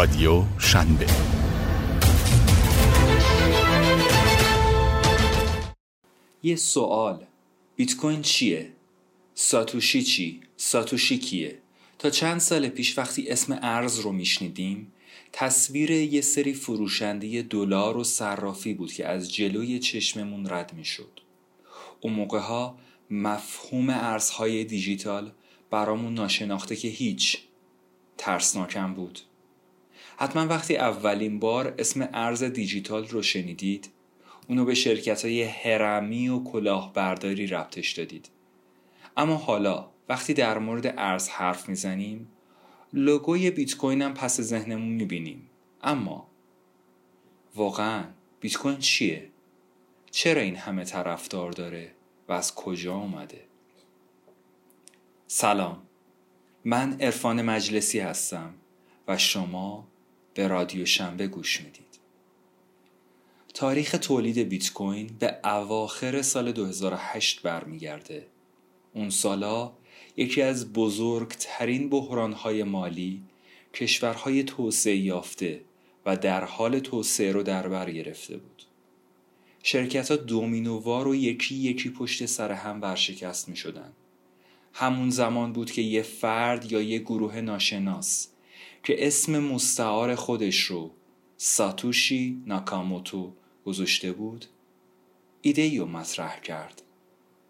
رادیو شنبه یه سوال بیت کوین چیه؟ ساتوشی چی؟ ساتوشی کیه؟ تا چند سال پیش وقتی اسم ارز رو میشنیدیم تصویر یه سری فروشنده دلار و صرافی بود که از جلوی چشممون رد می‌شد. اون موقع ها مفهوم ارزهای دیجیتال برامون ناشناخته که هیچ ترسناکم بود حتما وقتی اولین بار اسم ارز دیجیتال رو شنیدید اونو به شرکت های هرمی و کلاهبرداری ربطش دادید. اما حالا وقتی در مورد ارز حرف می‌زنیم لوگوی بیت کوین هم پس ذهنمون می‌بینیم. اما واقعا بیت کوین چیه؟ چرا این همه طرفدار داره و از کجا اومده؟ سلام. من عرفان مجلسی هستم و شما به رادیو شنبه گوش می‌دید. تاریخ تولید بیت کوین به اواخر سال 2008 برمیگرده. اون سالا یکی از بزرگترین بحرانهای مالی کشورهای توسعه یافته و در حال توسعه رو در بر گرفته بود. شرکت ها دومینووار و یکی یکی پشت سر هم ورشکست می شدن. همون زمان بود که یه فرد یا یه گروه ناشناس که اسم مستعار خودش رو ساتوشی ناکاموتو گذاشته بود ایده ای رو مطرح کرد.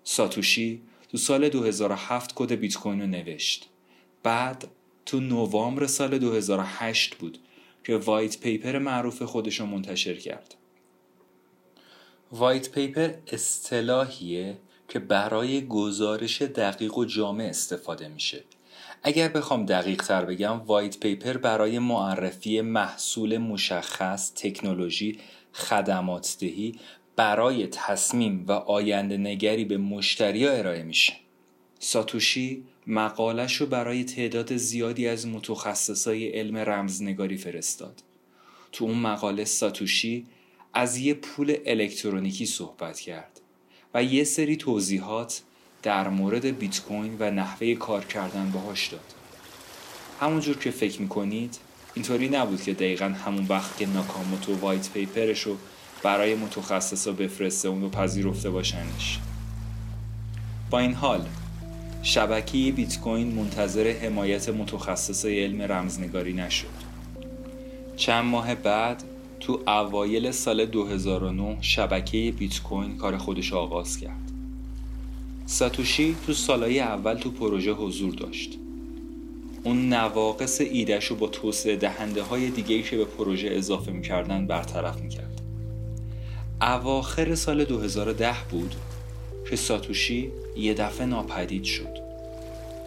ساتوشی تو سال 2007 کد بیت کوین رو نوشت. بعد تو نوامبر سال 2008 بود که white paper معروف خودش رو منتشر کرد. white paper اصطلاحیه که برای گزارش دقیق و جامع استفاده میشه. اگر بخوام دقیق تر بگم white paper برای معرفی محصول مشخص تکنولوژی خدمات دهی برای تصمیم و آینده نگری به مشتری ارائه میشه. ساتوشی مقالش رو برای تعداد زیادی از متخصصای علم رمزنگاری فرستاد. تو اون مقاله ساتوشی از یه پول الکترونیکی صحبت کرد و یه سری توضیحات در مورد بیت کوین و نحوه کار کردن باهاش داد. همونجور که فکر می‌کنید اینطوری نبود که دقیقا همون وقت که ناکاموتو وایت پیپرش رو برای متخصصا بفرسته اون رو پذیرفته باشنش. با این حال شبکه بیت کوین منتظر حمایت متخصصای علم رمزنگاری نشد. چند ماه بعد تو اوایل سال 2009 شبکه بیت کوین کار خودش آغاز کرد. ساتوشی تو سالهای اول تو پروژه حضور داشت. اون نواقص ایدهش رو با توسعه دهنده های دیگه که به پروژه اضافه می‌کردن برطرف می‌کرد. اواخر سال 2010 بود که ساتوشی یه دفعه ناپدید شد.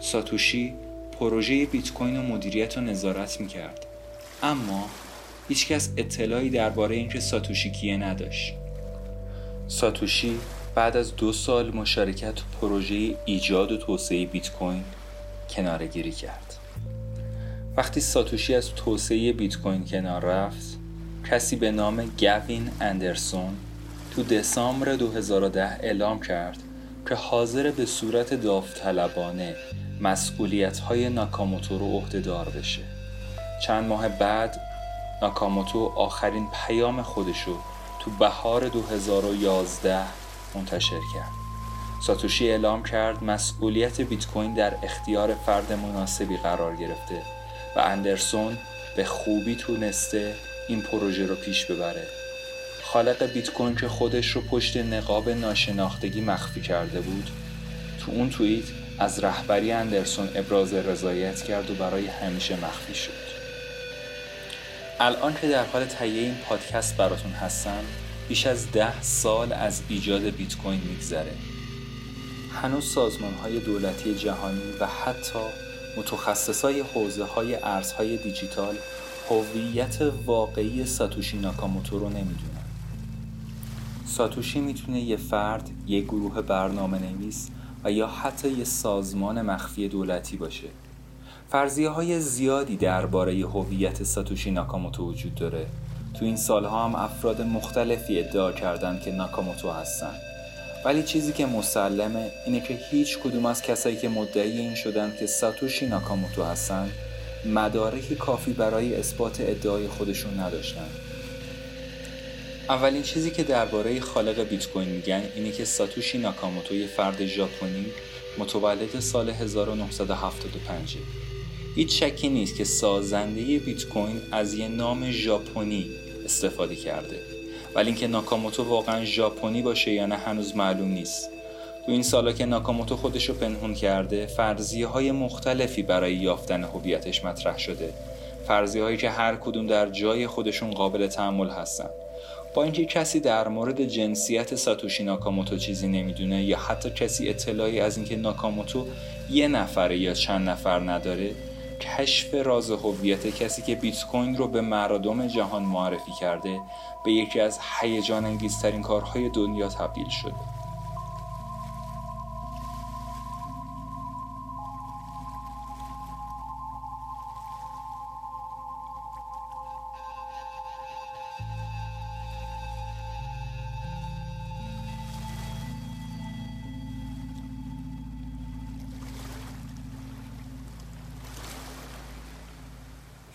ساتوشی پروژه بیت کوین و مدیریت و نظارت می‌کرد. اما هیچکس اطلاعی درباره اینکه ساتوشی کیه نداشت ساتوشی بعد از دو سال مشارکت تو پروژه ایجاد و توسعه بیت کوین کناره گیری کرد. وقتی ساتوشی از توسعه بیت کوین کنار رفت کسی به نام گوین اندرسون تو دسامبر 2010 اعلام کرد که حاضر به صورت داوطلبانه مسئولیت های ناکاموتو رو عهدهدار بشه. چند ماه بعد ناکاموتو آخرین پیام خودشو تو بهار 2011 منتشر کرد. ساتوشی اعلام کرد مسئولیت بیت کوین در اختیار فرد مناسبی قرار گرفته و اندرسون به خوبی تونسته این پروژه رو پیش ببره. خالق بیت کوین که خودش رو پشت نقاب ناشناختگی مخفی کرده بود تو اون توییت از رهبری اندرسون ابراز رضایت کرد و برای همیشه مخفی شد. الان که در حال تهیه این پادکست براتون هستم بیش از ده سال از ایجاد بیت کوین میگذره. هنوز سازمان های دولتی جهانی و حتی متخصصای حوزه های ارزهای دیجیتال هویت واقعی ساتوشی ناکاموتو رو نمی‌دونن. ساتوشی می‌تونه یه فرد، یه گروه برنامه نویس و یا حتی یه سازمان مخفی دولتی باشه. فرضیه های زیادی درباره هویت ساتوشی ناکاموتو وجود داره. تو این سالها هم افراد مختلفی ادعا کردند که ناکاموتو هستن. ولی چیزی که مسلمه اینه که هیچ کدوم از کسایی که مدعی این شدن که ساتوشی ناکاموتو هستن مدارک کافی برای اثبات ادعای خودشون نداشتن. اولین چیزی که درباره خالق بیت کوین میگن اینه که ساتوشی ناکاموتو یه فرد ژاپنی متولد سال 1975 هیچ شکی نیست که سازنده بیت کوین از یه نام ژاپنی استفاده کرده. ولی اینکه ناکاموتو واقعا ژاپنی باشه یا نه هنوز معلوم نیست. تو این سالا که ناکاموتو خودش رو پنهون کرده فرضیه های مختلفی برای یافتن هویتش مطرح شده. فرضیه هایی که هر کدوم در جای خودشون قابل تحمل هستن. با اینکه کسی در مورد جنسیت ساتوشی ناکاموتو چیزی نمی‌دونه یا حتی کسی اطلاعی از اینکه ناکاموتو یه نفره یا چند نفر نداره کشف راز هویت کسی که بیت کوین رو به مردم جهان معرفی کرده به یکی از هیجان انگیزترین کارهای دنیا تبدیل شده.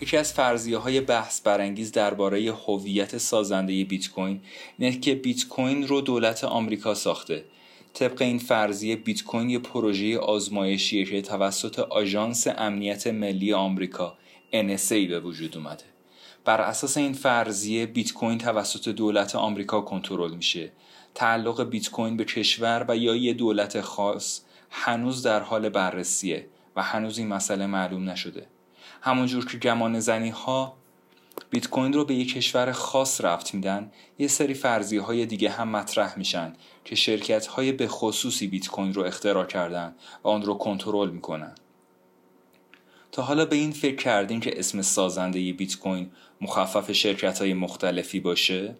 یکی از فرضیه های بحث برانگیز درباره هویت سازنده بیت کوین اینه که بیت کوین رو دولت آمریکا ساخته. طبق این فرضیه بیت کوین یه پروژه آزمایشیه که توسط آژانس امنیت ملی آمریکا NSA به وجود اومده. بر اساس این فرضیه بیت کوین توسط دولت آمریکا کنترل میشه. تعلق بیت کوین به کشور و یا یه دولت خاص هنوز در حال بررسیه و هنوز این مسئله معلوم نشده. همونجور که گمان زنی ها بیت کوین رو به یک کشور خاص رفت میدن یه سری فرضیه های دیگه هم مطرح میشن که شرکت های به خصوصی بیت کوین رو اختراع کردن و آن رو کنترل می‌کنن. تا حالا به این فکر کردیم که اسم سازنده بیت کوین مخفف شرکت های مختلفی باشه؟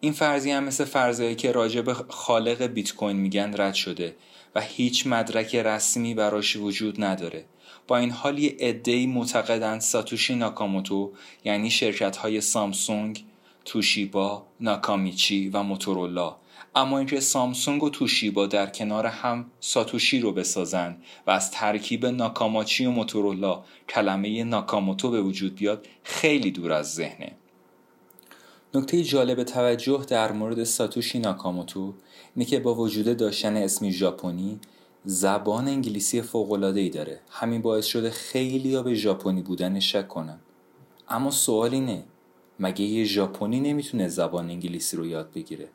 این فرضیه هم مثل فرضیه‌ای که راجع به خالق بیت کوین میگن رد شده و هیچ مدرک رسمی براش وجود نداره. با این حال یه عدهای معتقدند ساتوشی ناکاموتو یعنی شرکت های سامسونگ، توشیبا، ناکامیچی و موتورولا. اما اینکه سامسونگ و توشیبا در کنار هم ساتوشی رو بسازن و از ترکیب ناکاماچی و موتورولا کلمه ناکاموتو به وجود بیاد خیلی دور از ذهنه. نکته جالب توجه در مورد ساتوشی ناکاموتو اینه که با وجود داشتن اسمی ژاپنی زبان انگلیسی ای داره. همین باعث شده خیلی به ژاپنی بودن شک کنن. اما سوال اینه مگه یه ژاپنی نمی‌تونه زبان انگلیسی رو یاد بگیره؟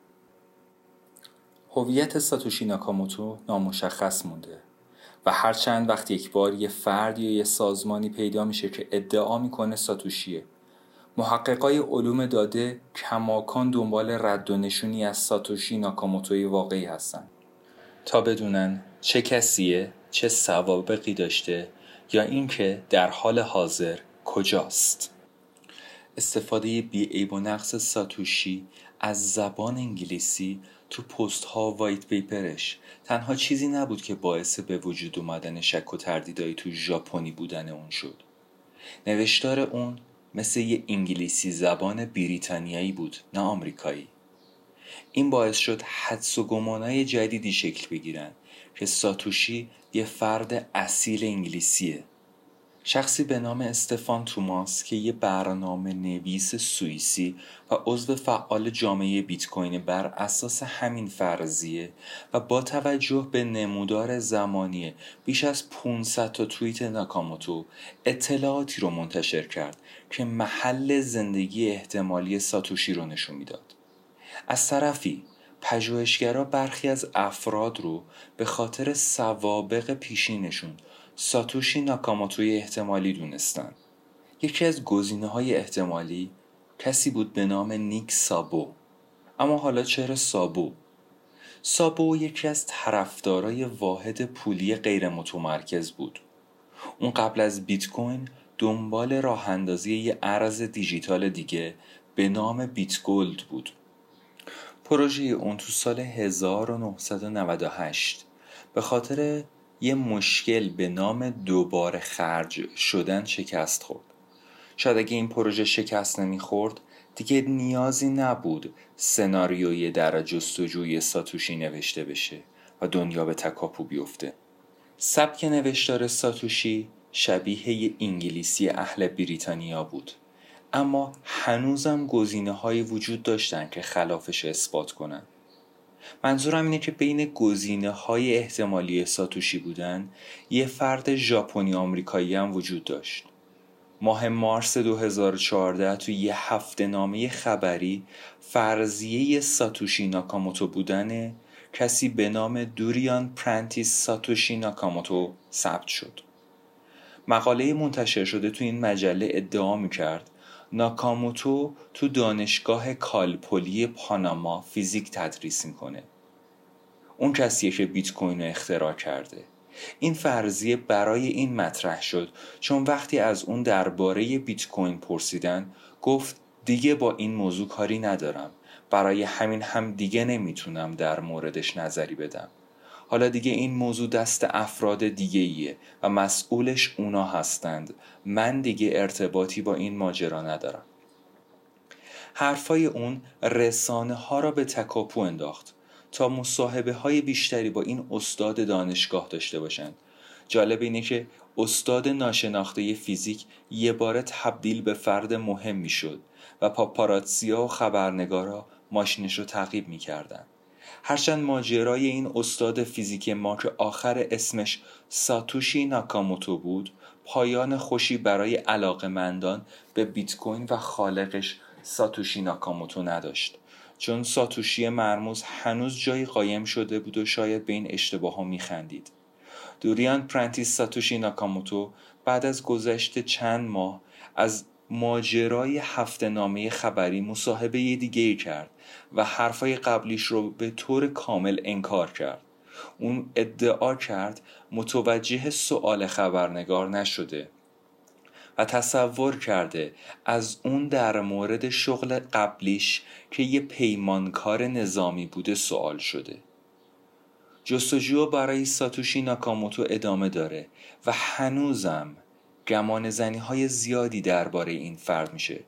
هویت ساتوشی ناکاموتو نامشخص مونده و هرچند وقت یک بار یه فرد یا یه سازمانی پیدا میشه که ادعا می‌کنه ساتوشیه. محققای علوم داده کماکان دنبال رد و نشونی از ساتوشی ناکاموتوی واقعی هستن. تا بدونن چه کسیه؟ چه سوابقی داشته؟ یا اینکه در حال حاضر کجاست؟ استفاده بی و نقص ساتوشی از زبان انگلیسی تو پست ها وایت پیپرش تنها چیزی نبود که باعث به وجود اومدن شک و تردیدایی تو ژاپنی بودن اون شد. نوشتار اون مثل یه انگلیسی زبان بریتانیایی بود نه آمریکایی. این باعث شد حدس و گمانای جدیدی شکل بگیرن. که ساتوشی یه فرد اصیل انگلیسیه. شخصی به نام استفان توماس که یه برنامه نویس سوئیسی و عضو فعال جامعه بیت کوین بر اساس همین فرضیه و با توجه به نمودار زمانی بیش از 500 تا توییت ناکاموتو اطلاعاتی رو منتشر کرد که محل زندگی احتمالی ساتوشی رو نشون می‌داد. از طرفی پژوهشگرا برخی از افراد رو به خاطر سوابق پیشینشون ساتوشی ناکاموتوی احتمالی دونستن. یکی از گزینه های احتمالی کسی بود به نام نیک سابو. اما حالا چرا سابو؟ سابو یکی از طرفدارای واحد پولی غیر متمرکز بود. اون قبل از بیت کوین دنبال راه اندازی یه ارز دیجیتال دیگه به نام بیت گولد بود. پروژه اون تو سال 1998 به خاطر یه مشکل به نام دوباره خرج شدن شکست خورد. شاید اگه این پروژه شکست نمی‌خورد دیگه نیازی نبود سناریوی در جستجوی ساتوشی نوشته بشه و دنیا به تکاپو بیفته. سبک نوشتار ساتوشی شبیه انگلیسی اهل بریتانیا بود. اما هنوزم گزینه های وجود داشتن که خلافش اثبات کنن. منظورم اینه که بین گزینه های احتمالی ساتوشی بودن یه فرد ژاپنی آمریکایی هم وجود داشت. ماه مارس 2014 توی یه هفته نامه خبری فرضیه ساتوشی ناکاموتو بودن کسی به نام دوریان پرنتیس ساتوشی ناکاموتو ثبت شد. مقاله منتشر شده تو این مجله ادعا می‌کرد ناکاموتو تو دانشگاه کالپولی پاناما فیزیک تدریس می‌کنه. اون کسیه که بیت کوین رو اختراع کرده. این فرضیه برای این مطرح شد چون وقتی از اون درباره بیت کوین پرسیدن گفت دیگه با این موضوع کاری ندارم. برای همین هم دیگه نمی‌تونم در موردش نظری بدم. حالا دیگه این موضوع دست افراد دیگه ایه و مسئولش اونا هستند. من دیگه ارتباطی با این ماجرا ندارم. حرفای اون رسانه ها را به تکاپو انداخت تا مصاحبه های بیشتری با این استاد دانشگاه داشته باشند. جالب اینه که استاد ناشناخته فیزیک یه بار تبدیل به فرد مهم می‌شد و پاپاراتسیا و خبرنگارا ماشینش رو تعقیب می‌کردن. هرچند ماجرای این استاد فیزیک ما که آخر اسمش ساتوشی ناکاموتو بود پایان خوشی برای علاقمندان به بیت کوین و خالقش ساتوشی ناکاموتو نداشت. چون ساتوشی مرموز هنوز جایی قایم شده بود و شاید به این اشتباه ها میخندید. دوریان پرنتیس ساتوشی ناکاموتو بعد از گذشت چند ماه از ماجرای هفته نامه خبری مصاحبه دیگه ای کرد. و حرفای قبلیش رو به طور کامل انکار کرد. اون ادعا کرد متوجه سؤال خبرنگار نشده و تصور کرده از اون در مورد شغل قبلیش که یه پیمانکار نظامی بوده سوال شده. جستجو برای ساتوشی ناکاموتو ادامه داره و هنوزم گمان زنی های زیادی درباره این فرد میشه.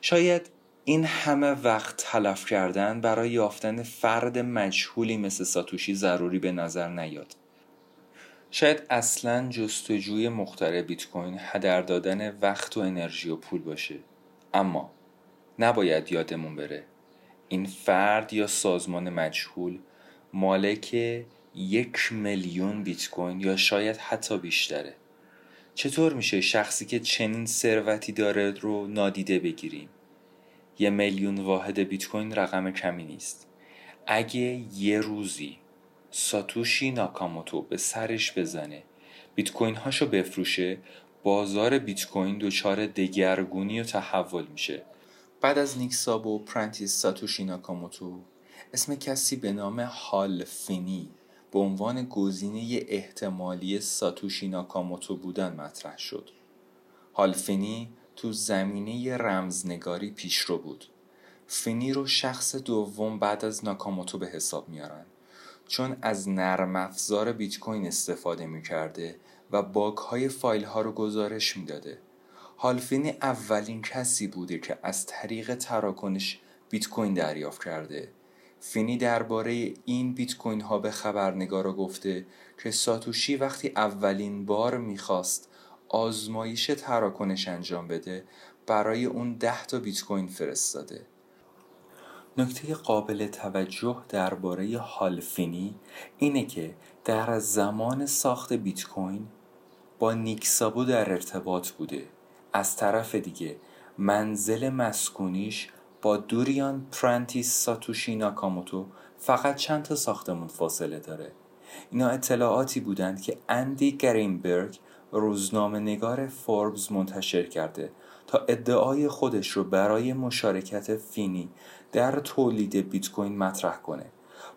شاید این همه وقت تلف کردن برای یافتن فرد مجهولی مثل ساتوشی ضروری به نظر نیاد. شاید اصلا جستجوی مخترع بیت کوین هدر دادن وقت و انرژی و پول باشه. اما نباید یادمون بره این فرد یا سازمان مجهول مالک یک میلیون بیت کوین یا شاید حتی بیشتره. چطور میشه شخصی که چنین ثروتی داره رو نادیده بگیریم؟ یه میلیون واحد بیت کوین رقم کمی نیست. اگه یه روزی ساتوشی ناکاموتو به سرش بزنه بیت کوین هاشو بفروشه بازار بیت کوین دچار دگرگونی و تحول میشه. بعد از نیک سابو و پرنتیس ساتوشی ناکاموتو اسم کسی به نام هال فینی به عنوان گزینه احتمالی ساتوشی ناکاموتو بودن مطرح شد. هال فینی تو زمینه رمزنگاری پیشرو بود. فینی رو شخص دوم بعد از ناکاموتو به حساب میارن. چون از نرم افزار بیت کوین استفاده می‌کرده و bug های فایل ها رو گزارش می‌داده. هالفینی اولین کسی بوده که از طریق تراکنش بیت کوین دریافت کرده. فینی درباره این بیت کوین ها به خبرنگارا گفته که ساتوشی وقتی اولین بار می‌خواست آزمایش تراکنش انجام بده برای اون ده تا بیت کوین فرستاده. نکته قابل توجه درباره هالفینی اینه که در زمان ساخت بیت کوین با نیک سابو در ارتباط بوده. از طرف دیگه منزل مسکونیش با دوریان پرنتیس ساتوشی ناکاموتو فقط چند تا ساختمون فاصله داره. اینا اطلاعاتی بودند که اندی گرینبرگ روزنامه نگار فوربز منتشر کرده تا ادعای خودش رو برای مشارکت فینی در تولید بیت کوین مطرح کنه.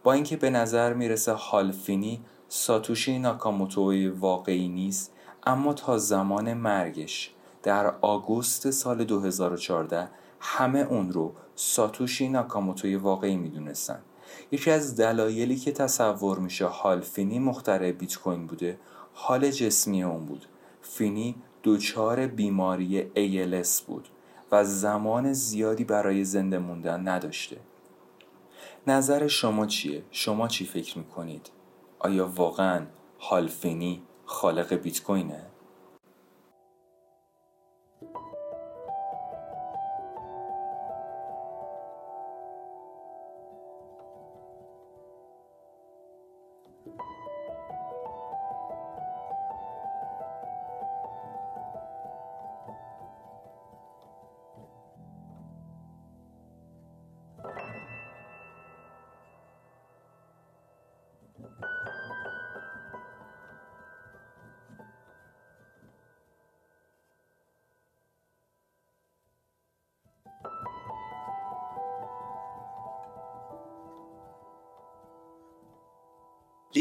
با اینکه به نظر می‌رسه هال فینی ساتوشی ناکاموتوی واقعی نیست اما تا زمان مرگش در آگوست سال 2014 همه اون رو ساتوشی ناکاموتوی واقعی می‌دونستن. یکی از دلایلی که تصور میشه حال فینی مخترع بیت کوین بوده حال جسمی اون بود فینی دچار بیماری ALS بود و زمان زیادی برای زنده موندن نداشته نظر شما چیه؟ شما چی فکر می‌کنید؟ آیا واقعا هالفینی خالق بیت کوینه؟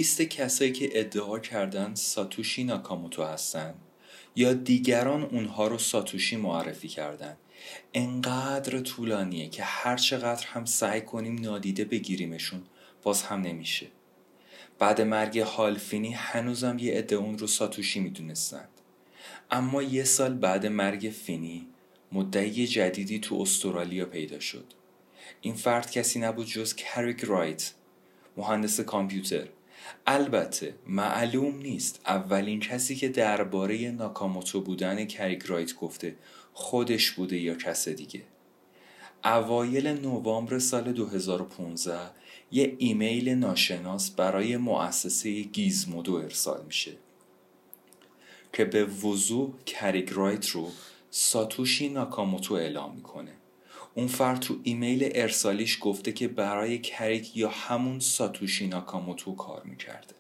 لیست کسایی که ادعا کردن ساتوشی ناکاموتو هستن یا دیگران اونها رو ساتوشی معرفی کردن. انقدر طولانیه که هر چقدر هم سعی کنیم نادیده بگیریمشون باز هم نمیشه. بعد مرگ هالفینی هنوزم یه عده اون رو ساتوشی می‌دونستند اما یه سال بعد مرگ فینی مدعی جدیدی تو استرالیا پیدا شد. این فرد کسی نبود جز کریگ رایت مهندس کامپیوتر. البته معلوم نیست. اولین کسی که درباره ناکاموتو بودن کریگ رایت گفته خودش بوده یا کس دیگه. اوایل نوامبر سال 2015 یه ایمیل ناشناس برای مؤسسه گیزمودو ارسال میشه که به وضوح کریگ رایت رو ساتوشی ناکاموتو اعلام می‌کنه. اون فرد تو ایمیل ارسالیش گفته که برای کریگ یا همون ساتوشی ناکاموتو کار می‌کرده.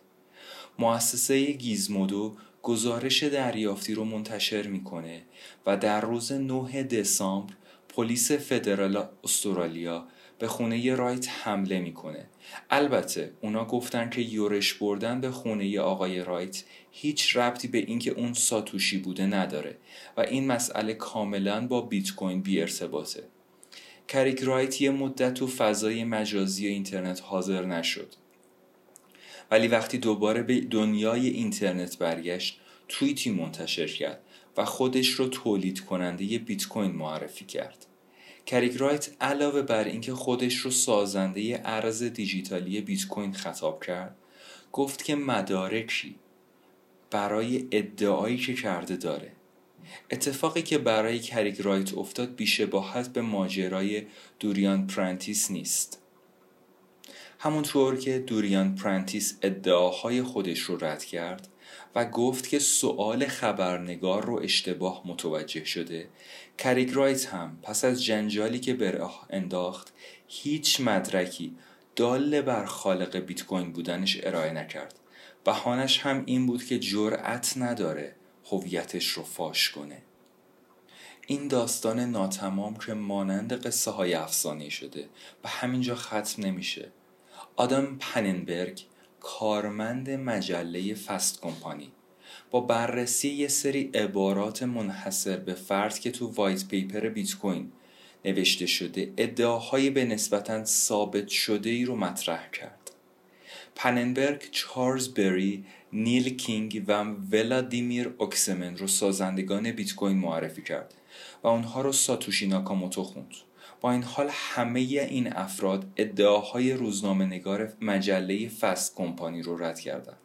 مؤسسه گیزمودو گزارش دریافتی رو منتشر می‌کنه و در روز 9 دسامبر پلیس فدرال استرالیا به خونه رایت حمله می‌کنه. البته اونا گفتن که یورش بردن به خونه آقای رایت هیچ ربطی به اینکه اون ساتوشی بوده نداره و این مسئله کاملا با بیت کوین بی ارتباطه. کریگ رایت یه مدت تو فضای مجازی اینترنت حاضر نشد. ولی وقتی دوباره به دنیای اینترنت برگشت توییتی منتشر کرد و خودش رو تولید کننده بیت کوین معرفی کرد. کریگ رایت علاوه بر اینکه خودش رو سازنده ارز دیجیتالی بیت کوین خطاب کرد گفت که مدارکی برای ادعایی که کرده داره. اتفاقی که برای کریگ رایت افتاد بیشباهت به ماجرای دوریان پرنتیس نیست. همونطور که دوریان پرنتیس ادعاهای خودش رو رد کرد و گفت که سؤال خبرنگار رو اشتباه متوجه شده کریگ رایت هم پس از جنجالی که به راه انداخت هیچ مدرکی دال بر خالق بیت کوین بودنش ارائه نکرد. بهانش هم این بود که جرأت نداره هویتش رو فاش کنه. این داستان ناتمام که مانند قصه های افسانه شده و همینجا ختم نمیشه. آدم پننبرگ کارمند مجله فست کمپانی. با بررسی یه سری عبارات منحصر به فرد که تو وایت پیپر بیت کوین نوشته شده ادعاهای به نسبتا ثابت شده ای رو مطرح کرد. پننبرگ چارلز بری نیل کینگ و ولادیمیر اوکسمن رو سازندگان بیت کوین معرفی کرد و اونها رو ساتوشی ناکاموتو خوند با این حال همه این افراد ادعاهای روزنامه نگار مجله فست کمپانی رو رد کردند.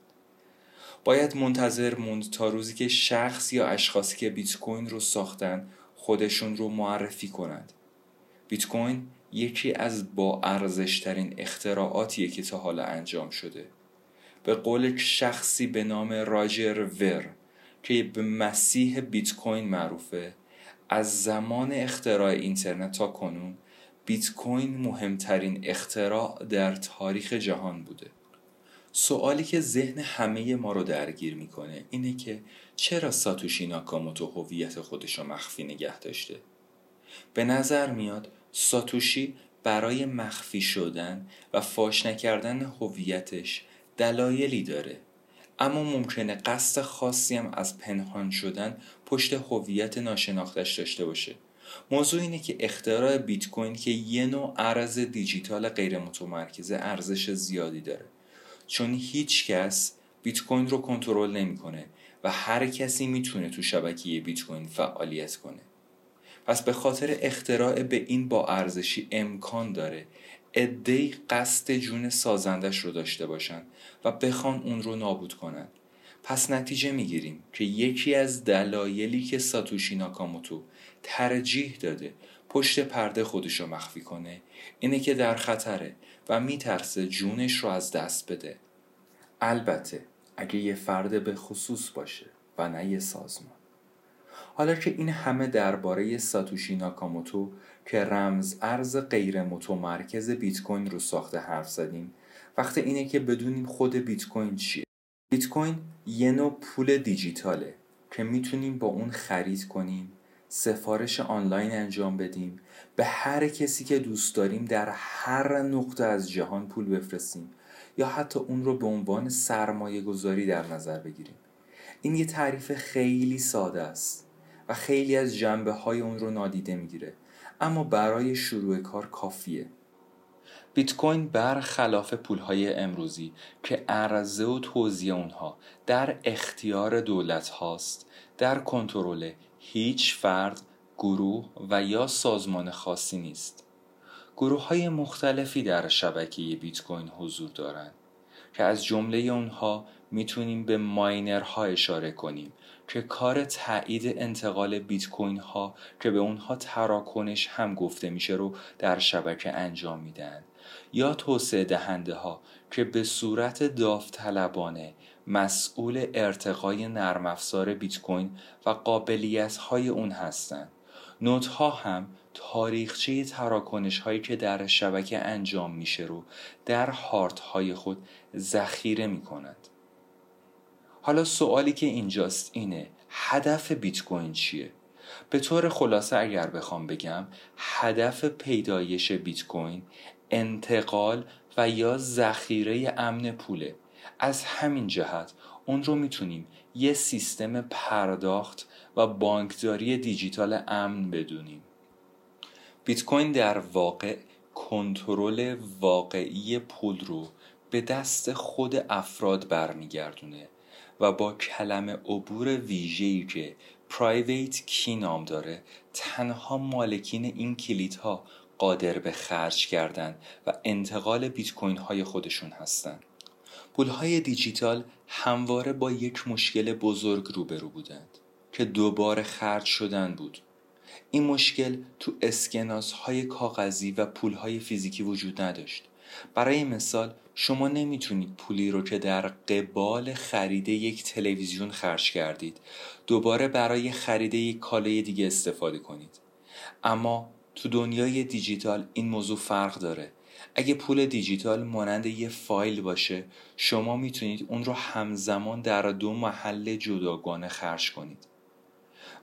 باید منتظر موند تا روزی که شخص یا اشخاصی که بیت کوین رو ساختن خودشون رو معرفی کنند. بیت کوین یکی از با ارزشترین اختراعاتیه که تا حالا انجام شده. به قول شخصی به نام راجر ور که به مسیح بیت کوین معروفه. از زمان اختراع اینترنت تا کنون بیت کوین مهمترین اختراع در تاریخ جهان بوده. سوالی که ذهن همه ما رو درگیر می‌کنه اینه که چرا ساتوشی ناکاموتو هویت خودش رو مخفی نگه داشته؟ به نظر میاد ساتوشی برای مخفی شدن و فاش نکردن هویتش دلایلی داره. اما ممکنه قصد خاصی هم از پنهان شدن پشت هویت ناشناختش داشته باشه. موضوع اینه که اختراع بیت کوین که یه نوع ارز دیجیتال غیر متمرکز ارزش زیادی داره. چون هیچ کس بیت کوین رو کنترل نمی‌کنه و هر کسی می‌تونه تو شبکه بیت کوین فعالیت کنه. پس به خاطر اختراع به این با ارزشی امکان داره ادهی قصد جون سازندش رو داشته باشن و بخوان اون رو نابود کنن پس نتیجه می‌گیریم که یکی از دلایلی که ساتوشی ناکاموتو ترجیح داده پشت پرده خودش رو مخفی کنه اینه که در خطره و میترسه جونش رو از دست بده. البته اگه یه فرد به خصوص باشه و نه یه سازمان. حالا که این همه درباره ساتوشی ناکاموتو که رمز ارز غیر متمرکز بیت کوین رو ساخته حرف زدیم. وقتی اینه که بدونیم خود بیت کوین چیه. بیت کوین یه نوع پول دیجیتاله که می‌تونیم با اون خرید کنیم سفارش آنلاین انجام بدیم به هر کسی که دوست داریم در هر نقطه از جهان پول بفرستیم یا حتی اون رو به عنوان سرمایه گذاری در نظر بگیریم. این یه تعریف خیلی ساده است و خیلی از جنبه های اون رو نادیده می‌گیره. اما برای شروع کار کافیه. بیت کوین برخلاف پولهای امروزی که عرضه و توزیع اونها در اختیار دولت هاست در کنترل هیچ فرد گروه و یا سازمان خاصی نیست. گروه های مختلفی در شبکه بیت کوین حضور دارند که از جمله اونها می‌تونیم به ماینرها اشاره کنیم که کار تایید انتقال بیت کوین ها که به اونها تراکنش هم گفته میشه رو در شبکه انجام میدن یا توسعه دهنده ها که به صورت داوطلبانه مسئول ارتقای نرم افزار بیت کوین و قابلیت های اون هستند ها هم تاریخچه تراکنش هایی که در شبکه انجام میشه رو در هارت های خود ذخیره می کند. حالا سوالی که اینجاست اینه هدف بیت کوین چیه؟ به طور خلاصه اگر بخوام بگم هدف پیدایش بیت کوین انتقال و یا ذخیره امن پوله. از همین جهت اون رو می‌تونیم یه سیستم پرداخت و بانکداری دیجیتال امن بدونیم. بیت کوین در واقع کنترل واقعی پول رو به دست خود افراد برمیگردونه. و با کلمه عبور ویژه‌ای که پرایویت کی نام داره تنها مالکین این کلیدها قادر به خرج کردن و انتقال بیت کوین های خودشون هستند. پول های دیجیتال همواره با یک مشکل بزرگ روبرو بودند که دوباره خرج شدن بود این مشکل تو اسکناس های کاغذی و پول های فیزیکی وجود نداشت برای مثال شما نمی‌تونید پولی رو که در قبال خرید یک تلویزیون خرج کردید دوباره برای خرید یک کالای دیگه استفاده کنید. اما تو دنیای دیجیتال این موضوع فرق داره. اگه پول دیجیتال مانند یه فایل باشه شما می‌تونید اون رو همزمان در دو محل جداگانه خرج کنید.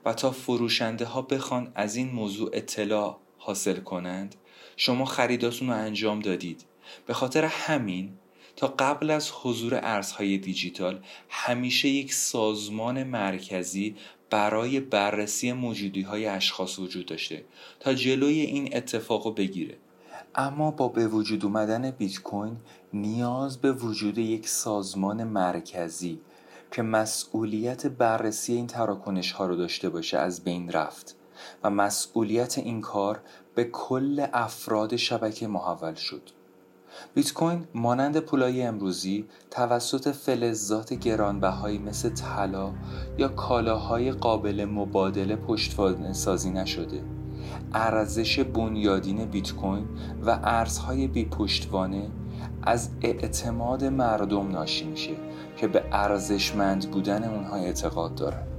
و تا فروشنده ها بخوان از این موضوع اطلاع حاصل کنند شما خریداتون رو انجام دادید. به خاطر همین تا قبل از حضور ارزهای دیجیتال همیشه یک سازمان مرکزی برای بررسی موجودی های اشخاص وجود داشته تا جلوی این اتفاق بگیره. اما با به وجود اومدن بیت کوین نیاز به وجود یک سازمان مرکزی که مسئولیت بررسی این تراکنش ها رو داشته باشه از بین رفت و مسئولیت این کار به کل افراد شبکه محول شد. بیت کوین مانند پولای امروزی توسط فلزات گرانبهایی مثل طلا یا کالاهای قابل مبادله پشتوانه سازی نشده. ارزش بنیادین بیت کوین و ارزهای بی پشتوانه از اعتماد مردم ناشی میشه که به ارزشمند بودن اونها اعتقاد دارن.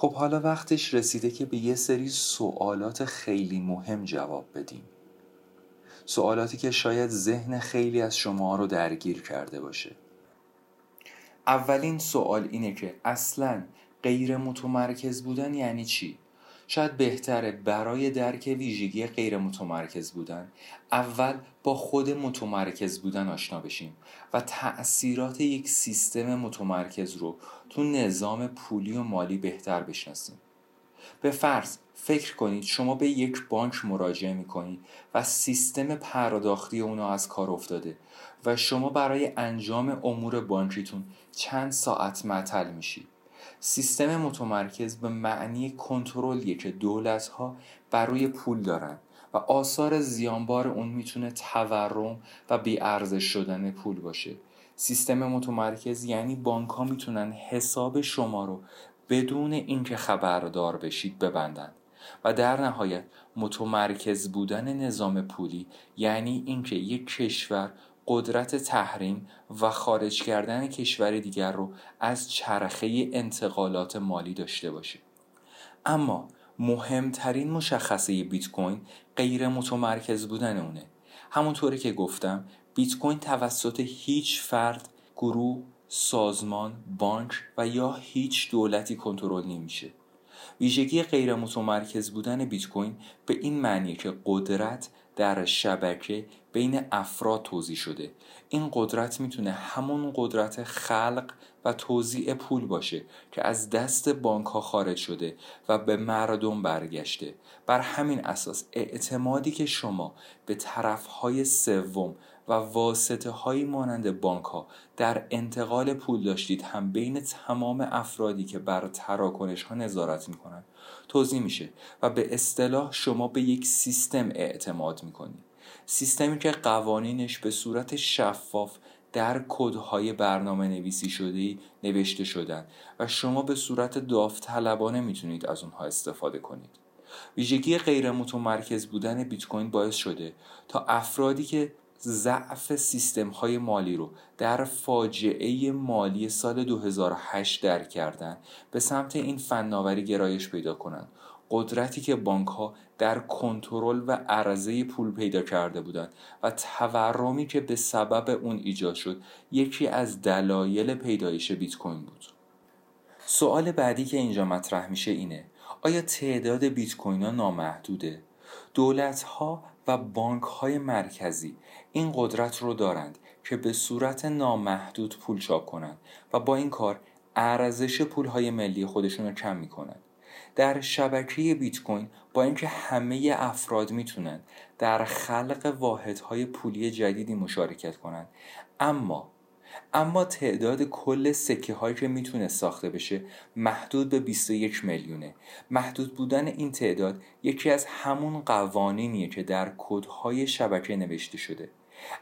خب حالا وقتش رسیده که به یه سری سوالات خیلی مهم جواب بدیم سوالاتی که شاید ذهن خیلی از شما رو درگیر کرده باشه اولین سوال اینه که اصلا غیر متمرکز بودن یعنی چی؟ شاید بهتره برای درک ویژگی غیر متمرکز بودن اول با خود متمرکز بودن آشنا بشیم و تأثیرات یک سیستم متمرکز رو تو نظام پولی و مالی بهتر بشناسیم. به فرض فکر کنید شما به یک بانک مراجعه می کنید و سیستم پرداختی اونو از کار افتاده و شما برای انجام امور بانکیتون چند ساعت معطل میشید سیستم متمرکز به معنی کنترلیه که دولت ها بر روی پول دارن و آثار زیانبار اون می‌تونه تورم و بیارزش شدن پول باشه. سیستم متمرکز یعنی بانک ها می‌تونن حساب شما رو بدون اینکه خبردار بشید ببندن. و در نهایت متمرکز بودن نظام پولی یعنی اینکه یک کشور قدرت تحریم و خارج کردن کشور دیگر رو از چرخه انتقالات مالی داشته باشه. اما مهمترین مشخصه بیت کوین غیر متمرکز بودن اونه. همونطوری که گفتم بیت کوین توسط هیچ فرد گروه سازمان بانک و یا هیچ دولتی کنترل نمیشه. ویژگی غیر متمرکز بودن بیت کوین به این معنیه که قدرت در شبکه بین افراد توضیح شده. این قدرت می‌تونه همون قدرت خلق و توزیع پول باشه که از دست بانک ها خارج شده و به مردم برگشته. بر همین اساس اعتمادی که شما به طرف های سوم و واسطه هایی مانند بانک ها در انتقال پول داشتید هم بین تمام افرادی که بر تراکنش ها نظارت می‌کنند توضیح میشه و به اصطلاح شما به یک سیستم اعتماد می‌کنید. سیستمی که قوانینش به صورت شفاف در کدهای برنامه نویسی شده نوشته شدن و شما به صورت داوطلبانه می‌تونید از اونها استفاده کنید. ویژگی غیر متمرکز بودن بیت کوین باعث شده تا افرادی که ضعف سیستم های مالی رو در فاجعه مالی سال 2008 در کردن. به سمت این فناوری گرایش پیدا کنند قدرتی که بانک ها در کنترل و عرضه پول پیدا کرده بودند و تورمی که به سبب اون ایجاد شد یکی از دلایل پیدایش بیت کوین بود. سوال بعدی که اینجا مطرح میشه اینه آیا تعداد بیت کوین ها نامحدوده؟ دولت ها و بانک های مرکزی این قدرت رو دارند که به صورت نامحدود پول چاپ کنند و با این کار ارزش پول های ملی خودشون رو کم می‌کنند. در شبکه بیت کوین با اینکه همه افراد می‌تونن در خلق واحدهای پولی جدیدی مشارکت کنند اما اما تعداد کل سکه هایی که می‌تونه ساخته بشه محدود به 21 میلیونه. محدود بودن این تعداد یکی از همون قوانینیه که در کدهای شبکه نوشته شده.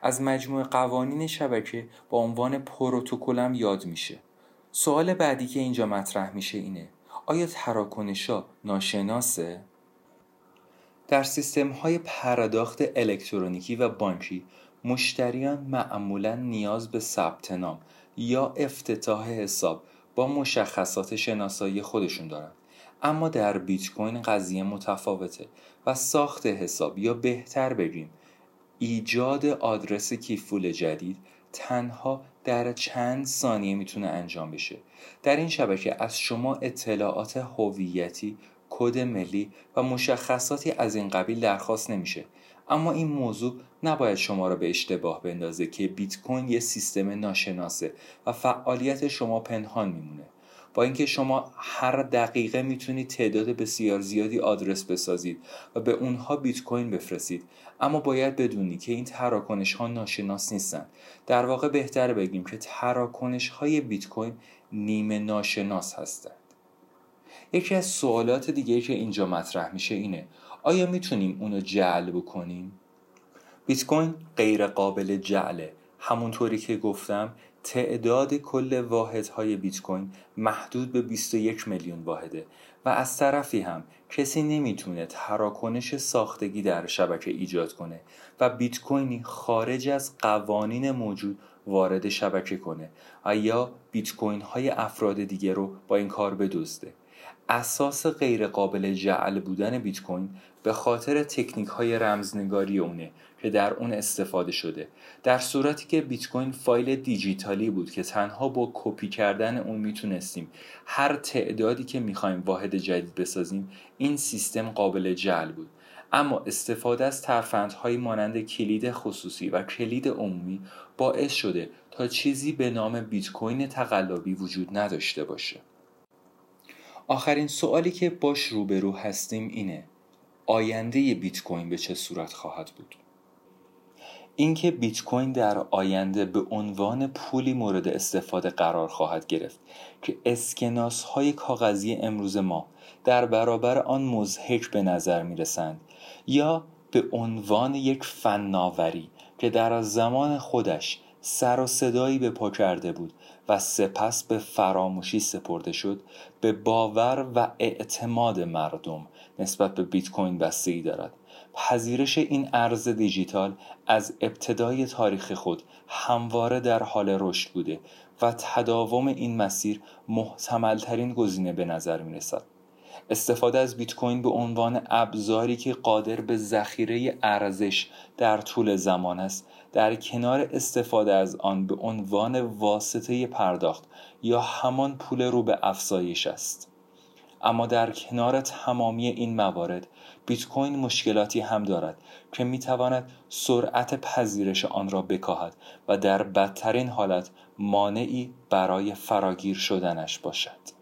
از مجموع قوانین شبکه با عنوان پروتکلم یاد میشه. سوال بعدی که اینجا مطرح میشه اینه آیا تراکنشا ناشناسه؟ در سیستم های پرداخت الکترونیکی و بانکی مشتریان معمولا نیاز به ثبت نام یا افتتاح حساب با مشخصات شناسایی خودشون دارن. اما در بیت کوین قضیه متفاوته و ساخت حساب. یا بهتر بگیم ایجاد آدرس کیفول جدید تنها در چند ثانیه می‌تونه انجام بشه. در این شبکه از شما اطلاعات هویتی کد ملی و مشخصاتی از این قبیل درخواست نمیشه. اما این موضوع نباید شما را به اشتباه بندازه که بیت کوین یه سیستم ناشناسه و فعالیت شما پنهان میمونه. با اینکه شما هر دقیقه می‌تونید تعداد بسیار زیادی آدرس بسازید و به اونها بیت کوین بفرستید اما باید بدونی که این تراکنش ها ناشناس نیستن. در واقع بهتر بگیم که تراکنش های بیت کوین نیمه ناشناس هستند. یکی از سوالات دیگه که اینجا مطرح میشه اینه آیا می‌تونیم اونو جعل بکنیم؟ بیت کوین غیر قابل جعله. همونطوری که گفتم تعداد کل واحدهای بیت کوین محدود به 21 میلیون واحده و از طرفی هم کسی نمی‌تونه تراکنش ساختگی در شبکه ایجاد کنه و بیت کوینی خارج از قوانین موجود وارد شبکه کنه. و یا بیت کوین های افراد دیگه رو با این کار بدزده. اساس غیر قابل جعل بودن بیت کوین به خاطر تکنیک های رمزنگاری اونه که در اون استفاده شده. در صورتی که بیت کوین فایل دیجیتالی بود که تنها با کپی کردن اون می‌تونستیم هر تعدادی که می‌خوایم واحد جدید بسازیم این سیستم قابل جعل بود. اما استفاده از ترفندهایی مانند کلید خصوصی و کلید عمومی باعث شده تا چیزی به نام بیت کوین تقلبی وجود نداشته باشه. آخرین سوالی که باش روبرو هستیم اینه آینده بیت کوین به چه صورت خواهد بود؟ اینکه بیت کوین در آینده به عنوان پولی مورد استفاده قرار خواهد گرفت که اسکناس های کاغذی امروز ما در برابر آن مزهک به نظر می رسند یا به عنوان یک فناوری که در زمان خودش سر و صدایی به پا کرده بود و سپس به فراموشی سپرده شد به باور و اعتماد مردم نسبت به بیت کوین بستگی دارد پذیرش این ارز دیجیتال از ابتدای تاریخ خود همواره در حال رشد بوده و تداوم این مسیر محتملترین گزینه به نظر می رسد. استفاده از بیت کوین به عنوان ابزاری که قادر به ذخیره ارزش در طول زمان است در کنار استفاده از آن به عنوان واسطه پرداخت یا همان پول رو به افزایش است. اما در کنار تمامی این موارد بیت کوین مشکلاتی هم دارد که می تواند سرعت پذیرش آن را بکاهد و در بدترین حالت مانعی برای فراگیر شدنش باشد.